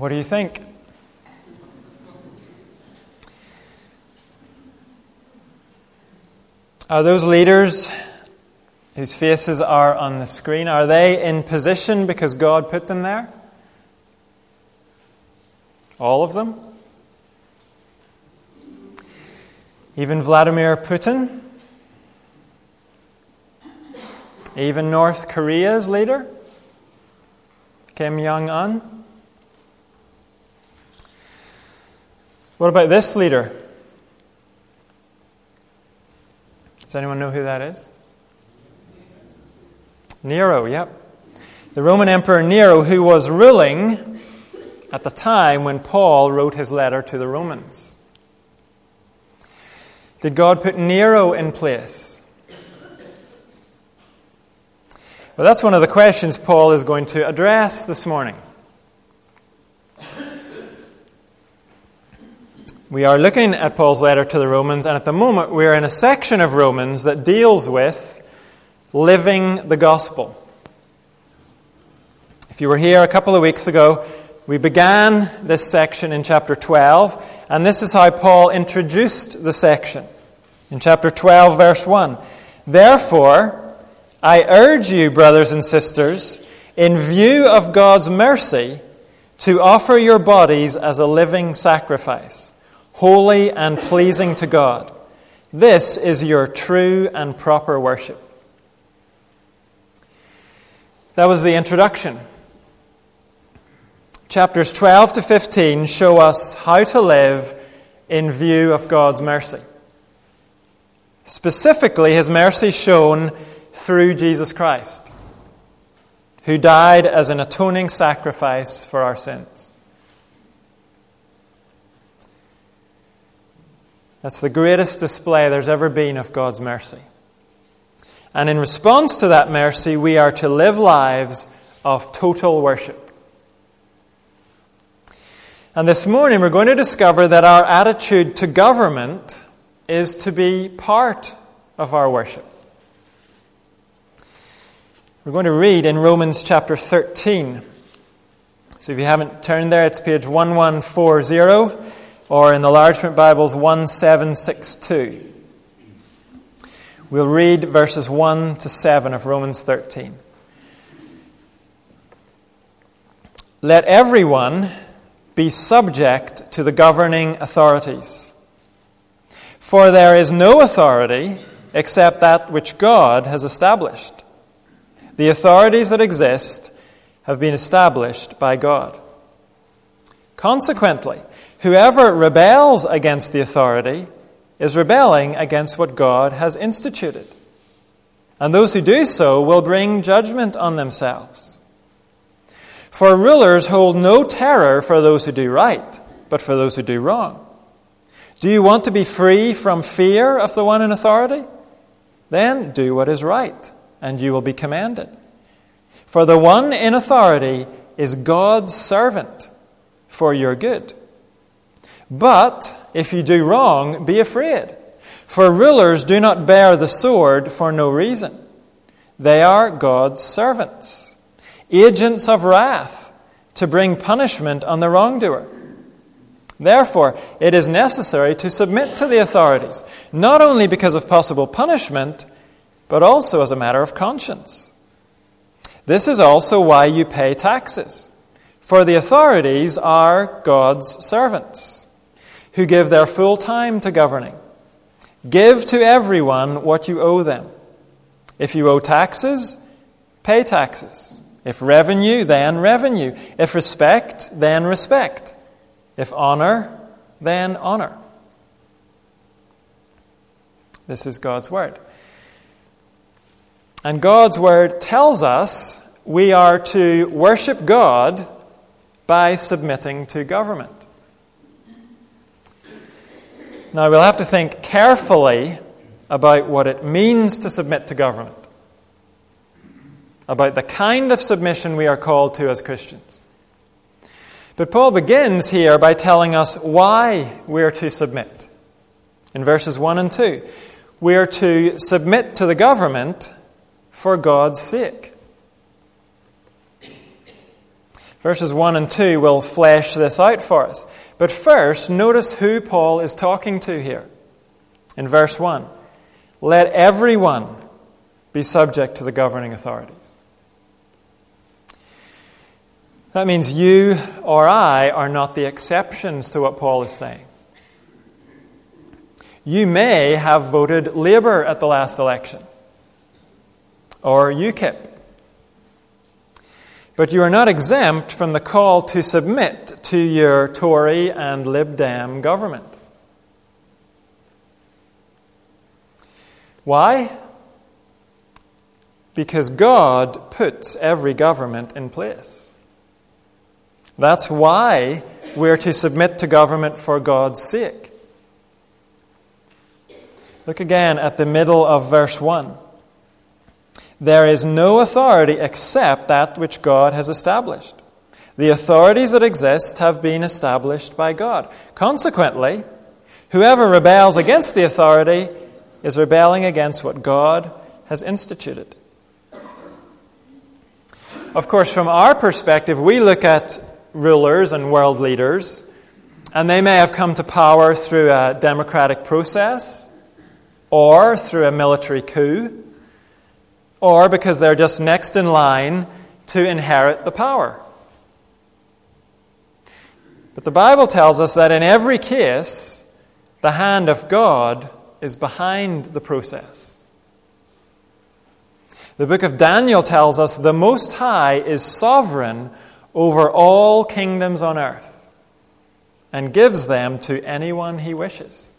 What do you think? Are those leaders whose faces are on the screen, are they in position because God put them there? All of them? Even Vladimir Putin? Even North Korea's leader? Kim Jong un? What about this leader? Does anyone know who that is? Nero, yep. The Roman Emperor Nero, who was ruling at the time when Paul wrote his letter to the Romans. Did God put Nero in place? Well, that's one of the questions Paul is going to address this morning. We are looking at Paul's letter to the Romans, and at the moment we're in a section of Romans that deals with living the gospel. If you were here a couple of weeks ago, we began this section in chapter 12, and this is how Paul introduced the section. In chapter 12, verse 1 Therefore, I urge you, brothers and sisters, in view of God's mercy, to offer your bodies as a living sacrifice holy and pleasing to God. This is your true and proper worship. That was the introduction. Chapters 12 to 15 show us how to live in view of God's mercy. Specifically, His mercy shown through Jesus Christ, who died as an atoning sacrifice for our sins. That's the greatest display there's ever been of God's mercy. And in response to that mercy, we are to live lives of total worship. And this morning, we're going to discover that our attitude to government is to be part of our worship. We're going to read in Romans chapter 13. So if you haven't turned there, it's page 1140 or in the large print Bibles 1762. We'll read verses 1 to 7 of Romans 13. Let everyone be subject to the governing authorities. For there is no authority except that which God has established. The authorities that exist have been established by God. Consequently, Whoever rebels against the authority is rebelling against what God has instituted. And those who do so will bring judgment on themselves. For rulers hold no terror for those who do right, but for those who do wrong. Do you want to be free from fear of the one in authority? Then do what is right, and you will be commanded. For the one in authority is God's servant for your good. But if you do wrong, be afraid. For rulers do not bear the sword for no reason. They are God's servants, agents of wrath, to bring punishment on the wrongdoer. Therefore, it is necessary to submit to the authorities, not only because of possible punishment, but also as a matter of conscience. This is also why you pay taxes, for the authorities are God's servants who give their full time to governing. Give to everyone what you owe them. If you owe taxes, pay taxes. If revenue, then revenue. If respect, then respect. If honor, then honor. This is God's Word. And God's Word tells us we are to worship God by submitting to government. Now, we'll have to think carefully about what it means to submit to government, about the kind of submission we are called to as Christians. But Paul begins here by telling us why we're to submit. In verses 1 and 2, we are to submit to the government for God's sake. Verses 1 and 2 will flesh this out for us. But first, notice who Paul is talking to here. In verse 1, let everyone be subject to the governing authorities. That means you or I are not the exceptions to what Paul is saying. You may have voted Labour at the last election or UKIP. But you are not exempt from the call to submit to your Tory and Lib Dem government. Why? Because God puts every government in place. That's why we're to submit to government for God's sake. Look again at the middle of verse 1. There is no authority except that which God has established. The authorities that exist have been established by God. Consequently, whoever rebels against the authority is rebelling against what God has instituted. Of course, from our perspective, we look at rulers and world leaders, and they may have come to power through a democratic process or through a military coup or because they're just next in line to inherit the power. But the Bible tells us that in every case, the hand of God is behind the process. The book of Daniel tells us the Most High is sovereign over all kingdoms on earth and gives them to anyone he wishes.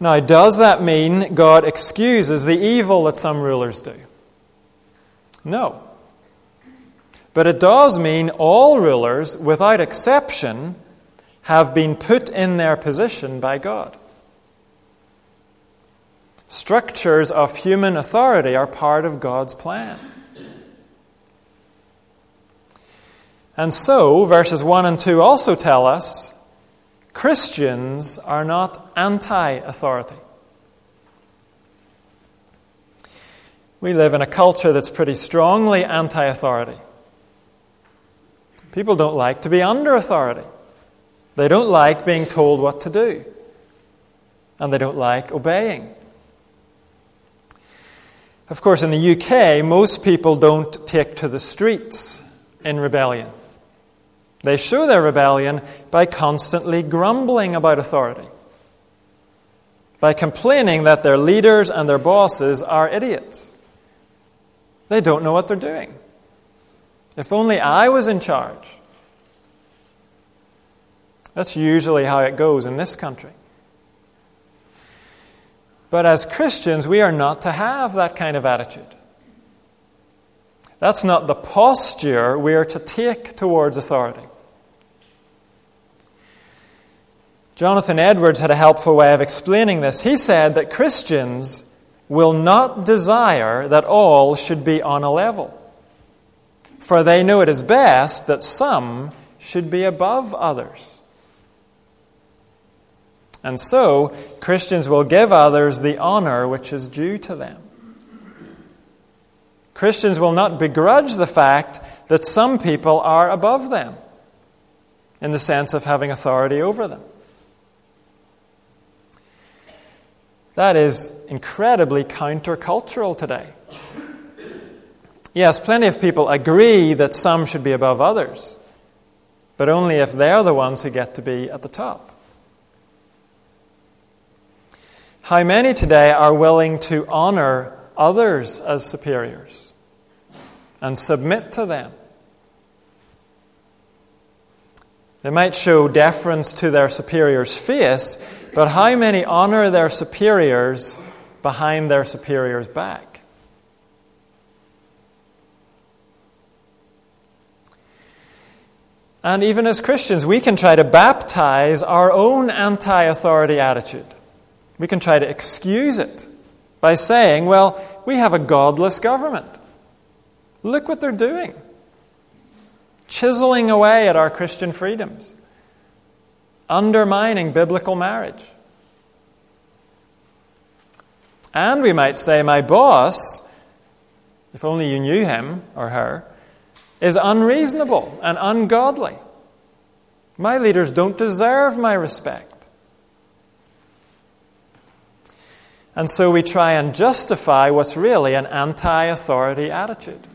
Now, does that mean God excuses the evil that some rulers do? No. But it does mean all rulers, without exception, have been put in their position by God. Structures of human authority are part of God's plan. And so, verses 1 and 2 also tell us Christians are not anti authority. We live in a culture that's pretty strongly anti authority. People don't like to be under authority. They don't like being told what to do. And they don't like obeying. Of course, in the UK, most people don't take to the streets in rebellion. They show their rebellion by constantly grumbling about authority, by complaining that their leaders and their bosses are idiots. They don't know what they're doing. If only I was in charge. That's usually how it goes in this country. But as Christians, we are not to have that kind of attitude. That's not the posture we are to take towards authority. Jonathan Edwards had a helpful way of explaining this. He said that Christians will not desire that all should be on a level, for they know it is best that some should be above others. And so, Christians will give others the honor which is due to them. Christians will not begrudge the fact that some people are above them, in the sense of having authority over them. That is incredibly countercultural today. Yes, plenty of people agree that some should be above others, but only if they're the ones who get to be at the top. How many today are willing to honor others as superiors and submit to them? They might show deference to their superior's face, but how many honor their superiors behind their superior's back? And even as Christians, we can try to baptize our own anti authority attitude. We can try to excuse it by saying, well, we have a godless government. Look what they're doing chiseling away at our Christian freedoms undermining biblical marriage. And we might say, my boss if only you knew him or her, is unreasonable and ungodly. My leaders don't deserve my respect. And so we try and justify what's really an anti authority attitude.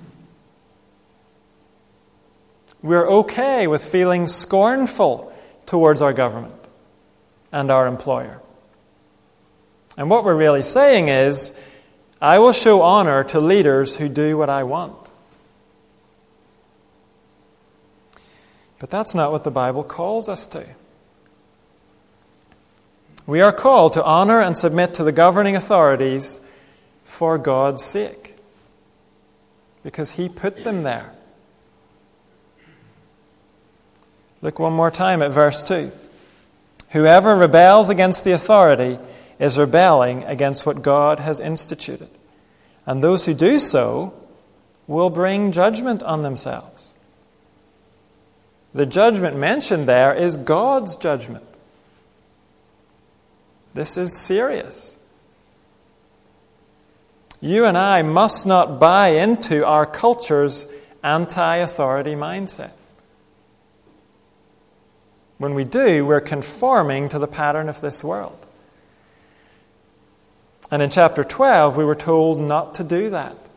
We're okay with feeling scornful towards our government and our employer. And what we're really saying is, I will show honor to leaders who do what I want. But that's not what the Bible calls us to. We are called to honor and submit to the governing authorities for God's sake, because He put them there. Look one more time at verse 2. Whoever rebels against the authority is rebelling against what God has instituted. And those who do so will bring judgment on themselves. The judgment mentioned there is God's judgment. This is serious. You and I must not buy into our culture's anti authority mindset. When we do, we're conforming to the pattern of this world. And in chapter 12, we were told not to do that.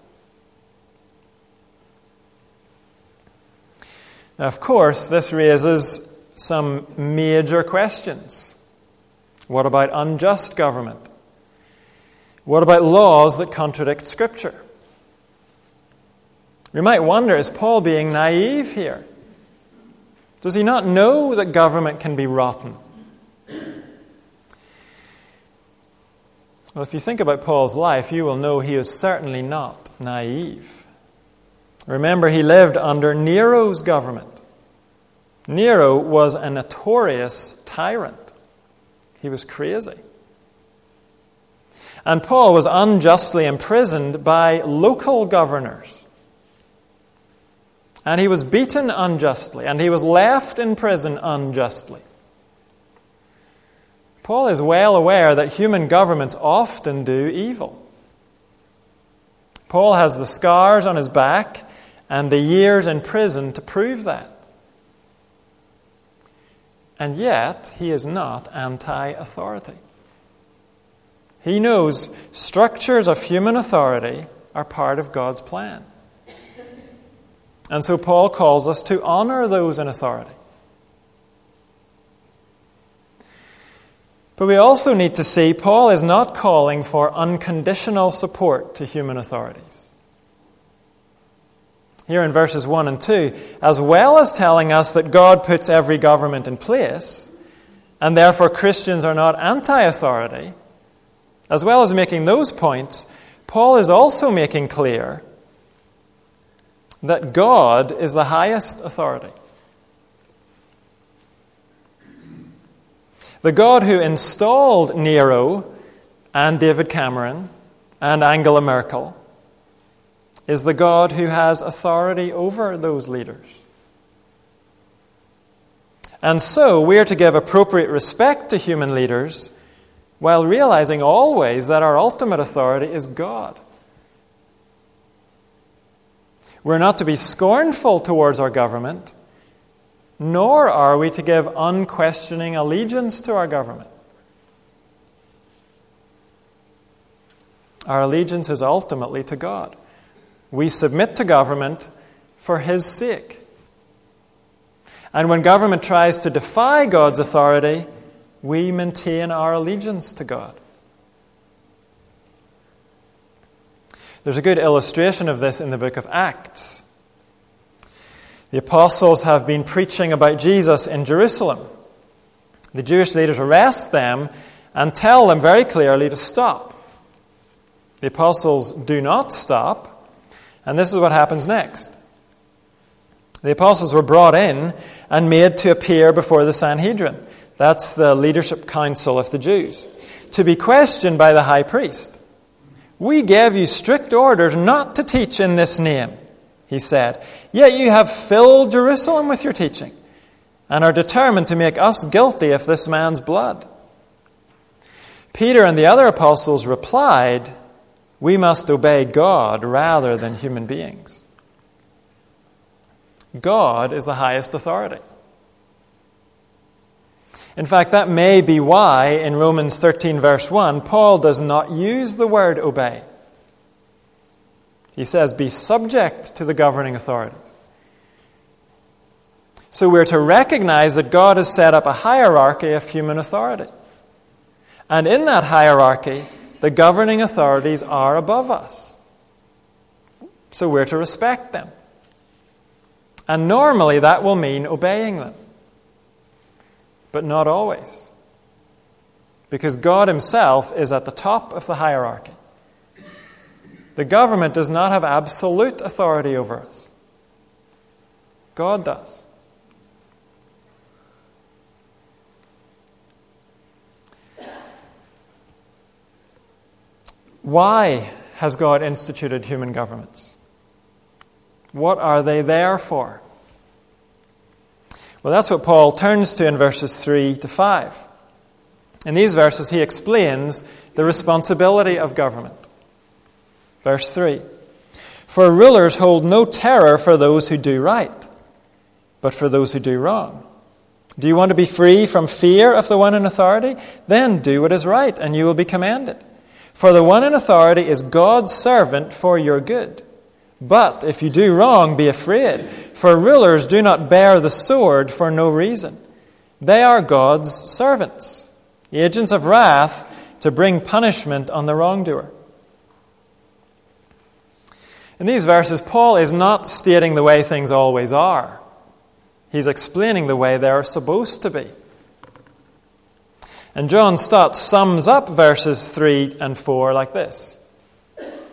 Now, of course, this raises some major questions. What about unjust government? What about laws that contradict Scripture? We might wonder is Paul being naive here? Does he not know that government can be rotten? Well, if you think about Paul's life, you will know he is certainly not naive. Remember, he lived under Nero's government. Nero was a notorious tyrant, he was crazy. And Paul was unjustly imprisoned by local governors. And he was beaten unjustly, and he was left in prison unjustly. Paul is well aware that human governments often do evil. Paul has the scars on his back and the years in prison to prove that. And yet, he is not anti authority. He knows structures of human authority are part of God's plan. And so Paul calls us to honor those in authority. But we also need to see Paul is not calling for unconditional support to human authorities. Here in verses 1 and 2, as well as telling us that God puts every government in place, and therefore Christians are not anti authority, as well as making those points, Paul is also making clear that God is the highest authority. The God who installed Nero and David Cameron and Angela Merkel is the God who has authority over those leaders. And so we are to give appropriate respect to human leaders while realizing always that our ultimate authority is God. We're not to be scornful towards our government, nor are we to give unquestioning allegiance to our government. Our allegiance is ultimately to God. We submit to government for His sake. And when government tries to defy God's authority, we maintain our allegiance to God. There's a good illustration of this in the book of Acts. The apostles have been preaching about Jesus in Jerusalem. The Jewish leaders arrest them and tell them very clearly to stop. The apostles do not stop, and this is what happens next. The apostles were brought in and made to appear before the Sanhedrin. That's the leadership council of the Jews. To be questioned by the high priest. We gave you strict orders not to teach in this name, he said. Yet you have filled Jerusalem with your teaching and are determined to make us guilty of this man's blood. Peter and the other apostles replied, we must obey God rather than human beings. God is the highest authority. In fact, that may be why in Romans 13, verse 1, Paul does not use the word obey. He says, be subject to the governing authorities. So we're to recognize that God has set up a hierarchy of human authority. And in that hierarchy, the governing authorities are above us. So we're to respect them. And normally that will mean obeying them. But not always. Because God Himself is at the top of the hierarchy. The government does not have absolute authority over us, God does. Why has God instituted human governments? What are they there for? Well, that's what Paul turns to in verses 3 to 5. In these verses, he explains the responsibility of government. Verse 3 For rulers hold no terror for those who do right, but for those who do wrong. Do you want to be free from fear of the one in authority? Then do what is right, and you will be commanded. For the one in authority is God's servant for your good. But if you do wrong, be afraid, for rulers do not bear the sword for no reason. They are God's servants, agents of wrath to bring punishment on the wrongdoer. In these verses, Paul is not stating the way things always are. He's explaining the way they are supposed to be. And John Stott sums up verses 3 and 4 like this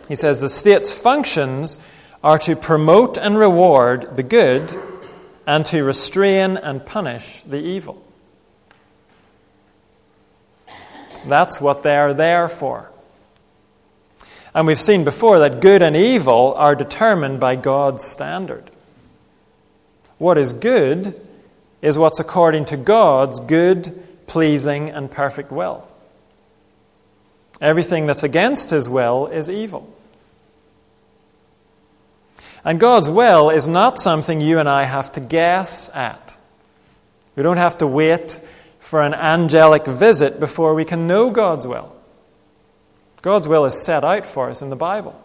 He says, The state's functions are to promote and reward the good and to restrain and punish the evil. That's what they are there for. And we've seen before that good and evil are determined by God's standard. What is good is what's according to God's good pleasing, and perfect will. Everything that's against His will is evil. And God's will is not something you and I have to guess at. We don't have to wait for an angelic visit before we can know God's will. God's will is set out for us in the Bible.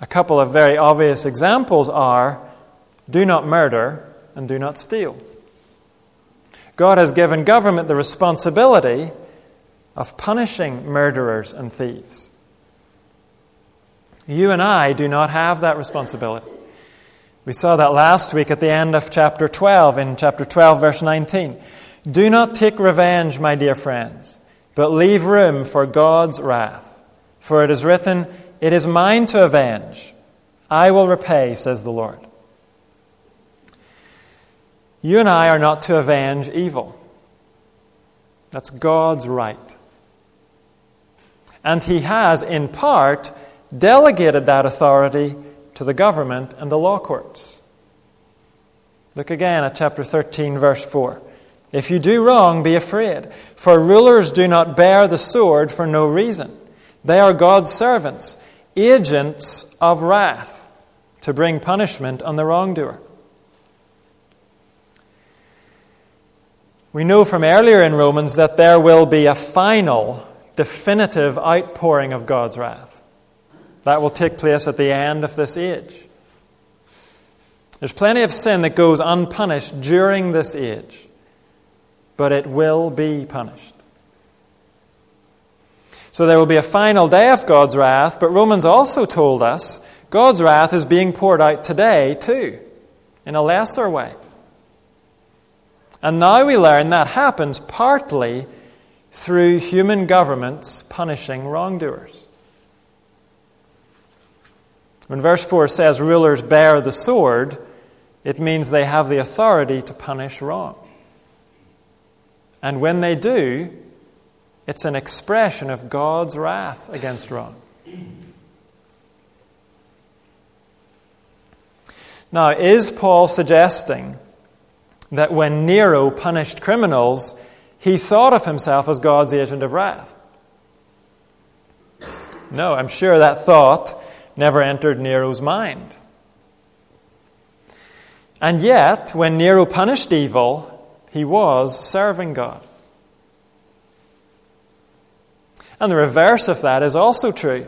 A couple of very obvious examples are do not murder and do not steal. God has given government the responsibility of punishing murderers and thieves. You and I do not have that responsibility. We saw that last week at the end of chapter 12, in chapter 12, verse 19. Do not take revenge, my dear friends, but leave room for God's wrath. For it is written, It is mine to avenge. I will repay, says the Lord. You and I are not to avenge evil. That's God's right. And He has, in part, delegated that authority to the government and the law courts. Look again at chapter 13, verse 4. If you do wrong, be afraid, for rulers do not bear the sword for no reason. They are God's servants, agents of wrath, to bring punishment on the wrongdoer. We know from earlier in Romans that there will be a final, definitive outpouring of God's wrath. That will take place at the end of this age. There's plenty of sin that goes unpunished during this age, but it will be punished. So there will be a final day of God's wrath, but Romans also told us God's wrath is being poured out today, too, in a lesser way. And now we learn that happens partly through human governments punishing wrongdoers. When verse 4 says rulers bear the sword, it means they have the authority to punish wrong. And when they do, it's an expression of God's wrath against wrong. Now, is Paul suggesting that when Nero punished criminals, he thought of himself as God's agent of wrath. No, I'm sure that thought never entered Nero's mind. And yet, when Nero punished evil, he was serving God. And the reverse of that is also true.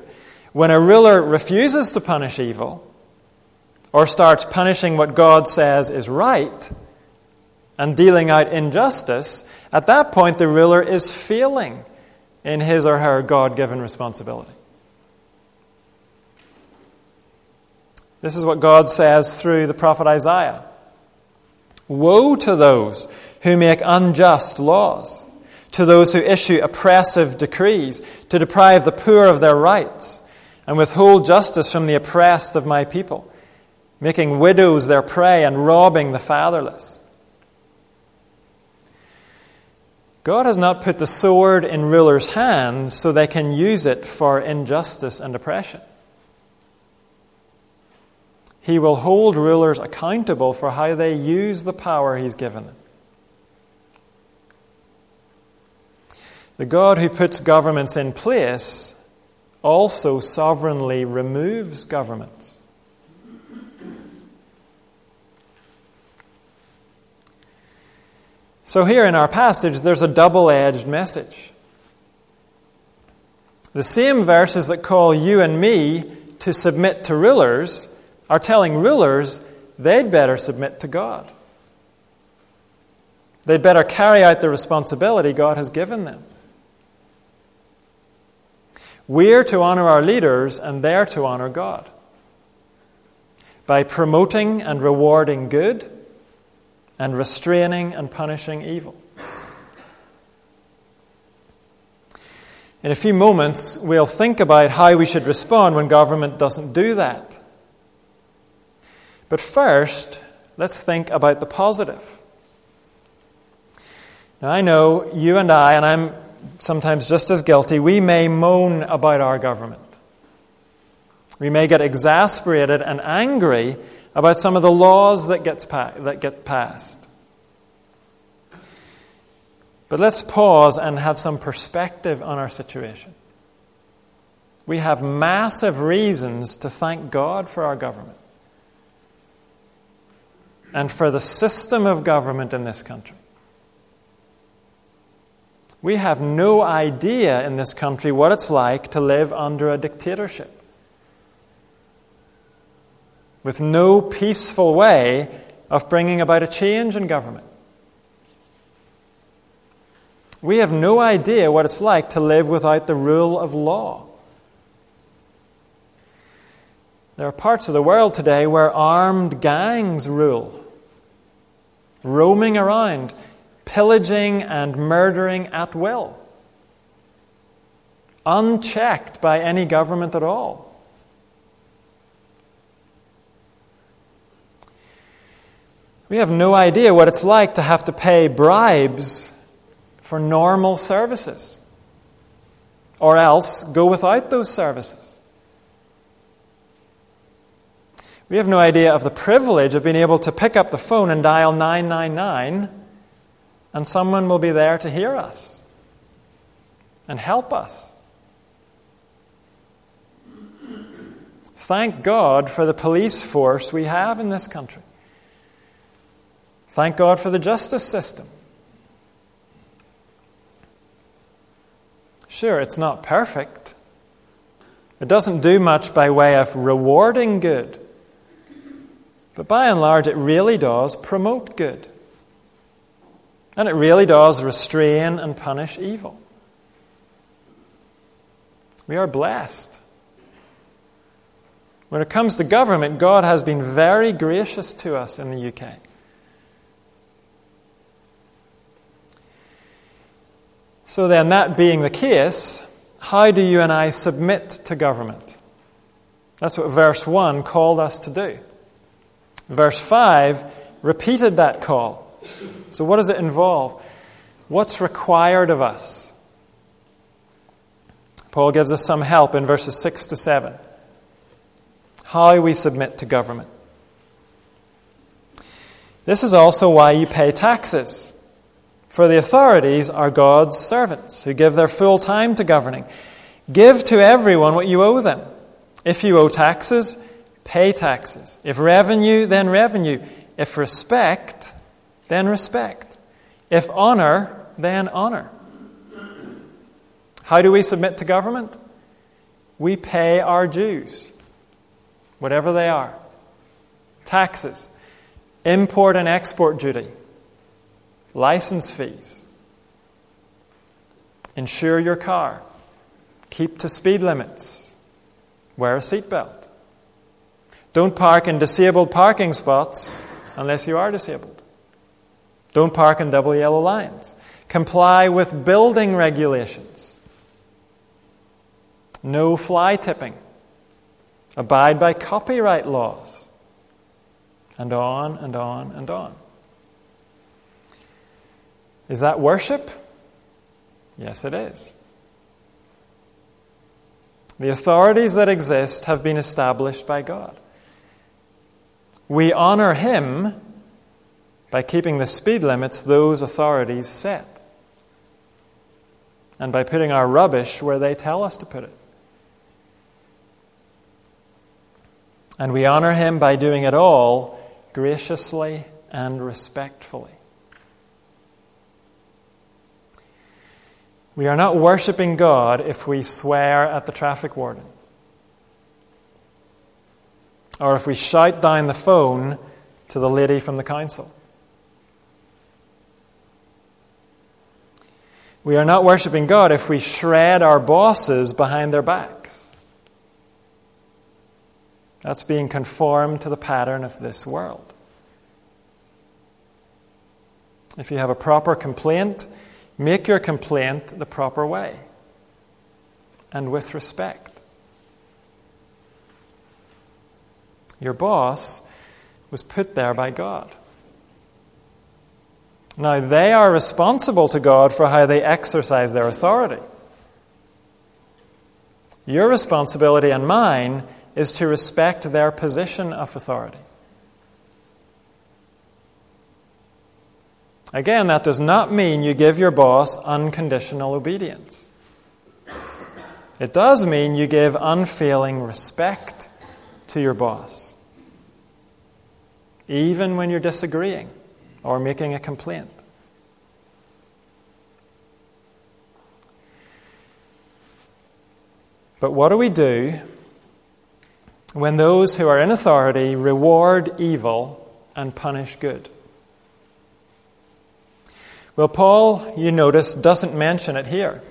When a ruler refuses to punish evil, or starts punishing what God says is right, and dealing out injustice, at that point the ruler is failing in his or her God given responsibility. This is what God says through the prophet Isaiah Woe to those who make unjust laws, to those who issue oppressive decrees, to deprive the poor of their rights, and withhold justice from the oppressed of my people, making widows their prey and robbing the fatherless. God has not put the sword in rulers' hands so they can use it for injustice and oppression. He will hold rulers accountable for how they use the power He's given them. The God who puts governments in place also sovereignly removes governments. So, here in our passage, there's a double edged message. The same verses that call you and me to submit to rulers are telling rulers they'd better submit to God. They'd better carry out the responsibility God has given them. We're to honor our leaders, and they're to honor God by promoting and rewarding good and restraining and punishing evil. In a few moments, we'll think about how we should respond when government doesn't do that. But first, let's think about the positive. Now, I know you and I, and I'm sometimes just as guilty, we may moan about our government. We may get exasperated and angry about some of the laws that, gets pa- that get passed. But let's pause and have some perspective on our situation. We have massive reasons to thank God for our government and for the system of government in this country. We have no idea in this country what it's like to live under a dictatorship with no peaceful way of bringing about a change in government. We have no idea what it's like to live without the rule of law. There are parts of the world today where armed gangs rule roaming around, pillaging and murdering at will, unchecked by any government at all. We have no idea what it's like to have to pay bribes for normal services, or else go without those services. We have no idea of the privilege of being able to pick up the phone and dial 999, and someone will be there to hear us and help us. Thank God for the police force we have in this country. Thank God for the justice system. Sure, it's not perfect. It doesn't do much by way of rewarding good. But by and large, it really does promote good. And it really does restrain and punish evil. We are blessed. When it comes to government, God has been very gracious to us in the UK. So, then, that being the case, how do you and I submit to government? That's what verse 1 called us to do. Verse 5 repeated that call. So, what does it involve? What's required of us? Paul gives us some help in verses 6 to 7. How we submit to government. This is also why you pay taxes. For the authorities are God's servants who give their full time to governing. Give to everyone what you owe them. If you owe taxes, pay taxes. If revenue, then revenue. If respect, then respect. If honor, then honor. How do we submit to government? We pay our dues, whatever they are taxes, import and export duty, license fees. Insure your car, keep to speed limits, wear a seatbelt. Don't park in disabled parking spots unless you are disabled. Don't park in double yellow lines. Comply with building regulations. No fly tipping. Abide by copyright laws. And on and on and on. Is that worship? Yes, it is. The authorities that exist have been established by God. We honor Him by keeping the speed limits those authorities set and by putting our rubbish where they tell us to put it. And we honor him by doing it all graciously and respectfully. We are not worshiping God if we swear at the traffic warden, or if we shout down the phone to the lady from the council. We are not worshiping God if we shred our bosses behind their backs. That's being conformed to the pattern of this world. If you have a proper complaint, make your complaint the proper way and with respect. Your boss was put there by God. Now, they are responsible to God for how they exercise their authority. Your responsibility and mine is to respect their position of authority. Again, that does not mean you give your boss unconditional obedience. It does mean you give unfailing respect to your boss, even when you're disagreeing or making a complaint. But what do we do when those who are in authority reward evil and punish good? Well, Paul, you notice, doesn't mention it here.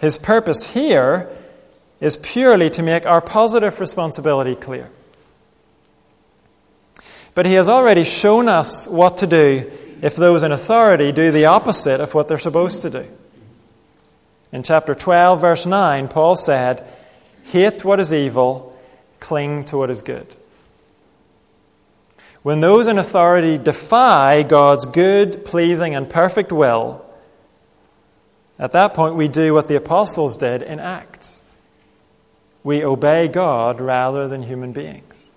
His purpose here is purely to make our positive responsibility clear. But he has already shown us what to do if those in authority do the opposite of what they're supposed to do. In chapter 12, verse 9, Paul said, Hate what is evil cling to what is good. When those in authority defy God's good, pleasing, and perfect will, at that point we do what the apostles did in Acts. We obey God rather than human beings.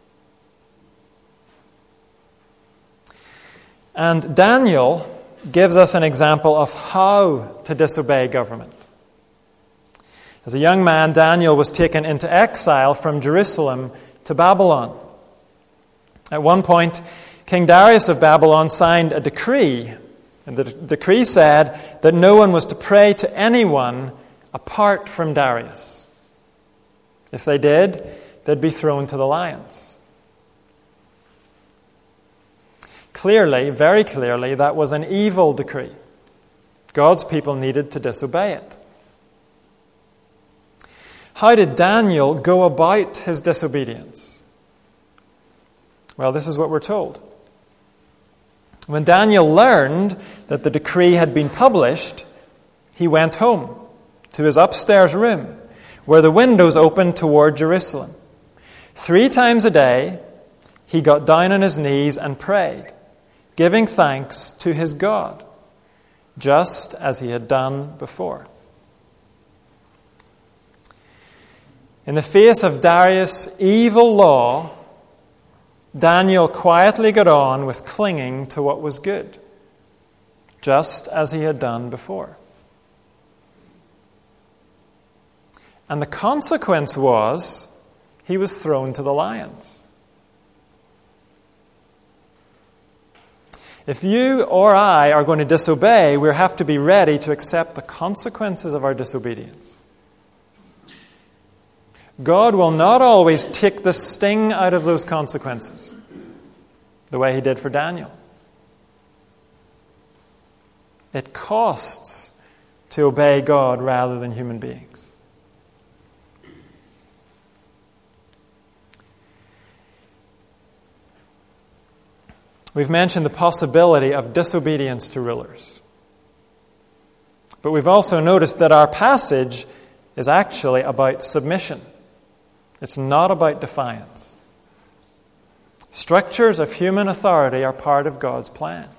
And Daniel gives us an example of how to disobey government. As a young man, Daniel was taken into exile from Jerusalem to Babylon. At one point, King Darius of Babylon signed a decree, and the decree said that no one was to pray to anyone apart from Darius. If they did, they'd be thrown to the lions. Clearly, very clearly, that was an evil decree. God's people needed to disobey it. How did Daniel go about his disobedience? Well, this is what we're told. When Daniel learned that the decree had been published, he went home to his upstairs room where the windows opened toward Jerusalem. Three times a day, he got down on his knees and prayed, giving thanks to his God, just as he had done before. In the face of Darius' evil law, Daniel quietly got on with clinging to what was good, just as he had done before. And the consequence was he was thrown to the lions. If you or I are going to disobey, we have to be ready to accept the consequences of our disobedience. God will not always take the sting out of those consequences the way he did for Daniel. It costs to obey God rather than human beings. We've mentioned the possibility of disobedience to rulers. But we've also noticed that our passage is actually about submission. It's not about defiance. Structures of human authority are part of God's plan.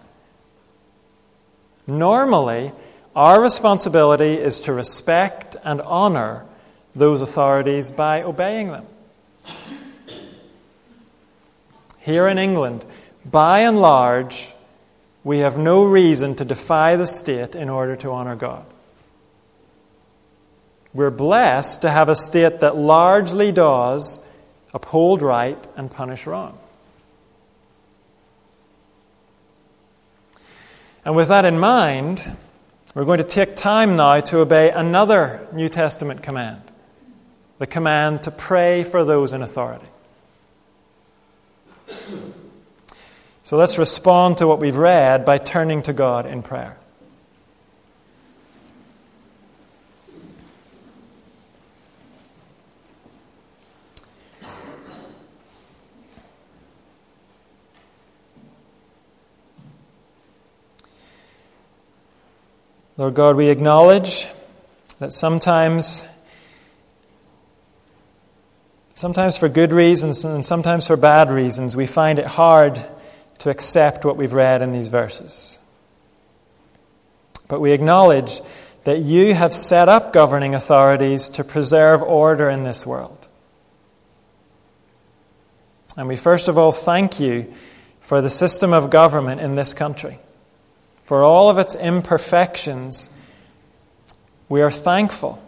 Normally, our responsibility is to respect and honor those authorities by obeying them. Here in England, by and large, we have no reason to defy the state in order to honor God. We're blessed to have a state that largely does uphold right and punish wrong. And with that in mind, we're going to take time now to obey another New Testament command the command to pray for those in authority. So let's respond to what we've read by turning to God in prayer. Lord God, we acknowledge that sometimes, sometimes for good reasons and sometimes for bad reasons, we find it hard to accept what we've read in these verses. But we acknowledge that you have set up governing authorities to preserve order in this world. And we first of all thank you for the system of government in this country. For all of its imperfections, we are thankful.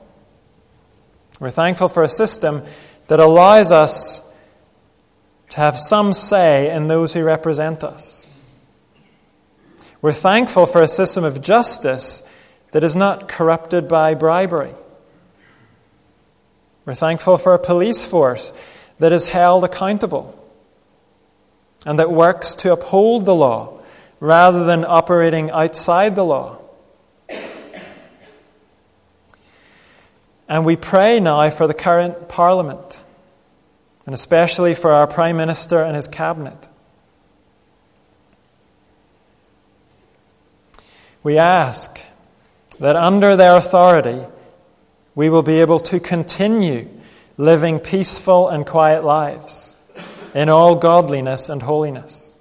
We're thankful for a system that allows us to have some say in those who represent us. We're thankful for a system of justice that is not corrupted by bribery. We're thankful for a police force that is held accountable and that works to uphold the law rather than operating outside the law. And we pray now for the current Parliament and especially for our Prime Minister and his cabinet. We ask that under their authority, we will be able to continue living peaceful and quiet lives in all godliness and holiness.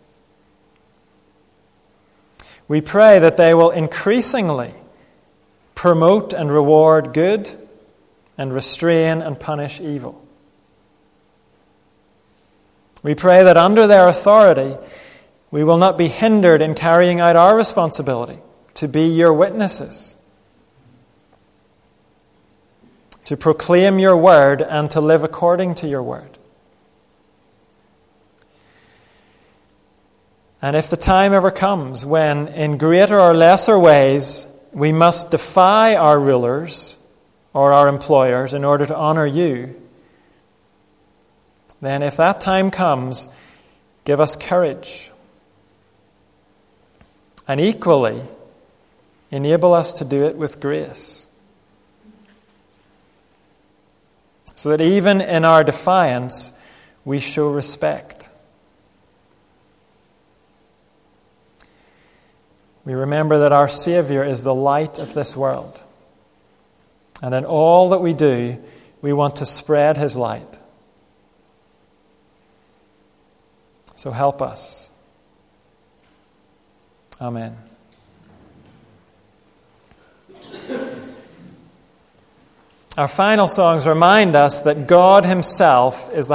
We pray that they will increasingly promote and reward good and restrain and punish evil. We pray that under their authority, we will not be hindered in carrying out our responsibility to be your witnesses, to proclaim your word, and to live according to your word. And if the time ever comes when, in greater or lesser ways, we must defy our rulers or our employers in order to honor you, then if that time comes, give us courage. And equally, enable us to do it with grace. So that even in our defiance, we show respect. We remember that our Savior is the light of this world. And in all that we do, we want to spread His light. So help us. Amen. Our final songs remind us that God Himself is the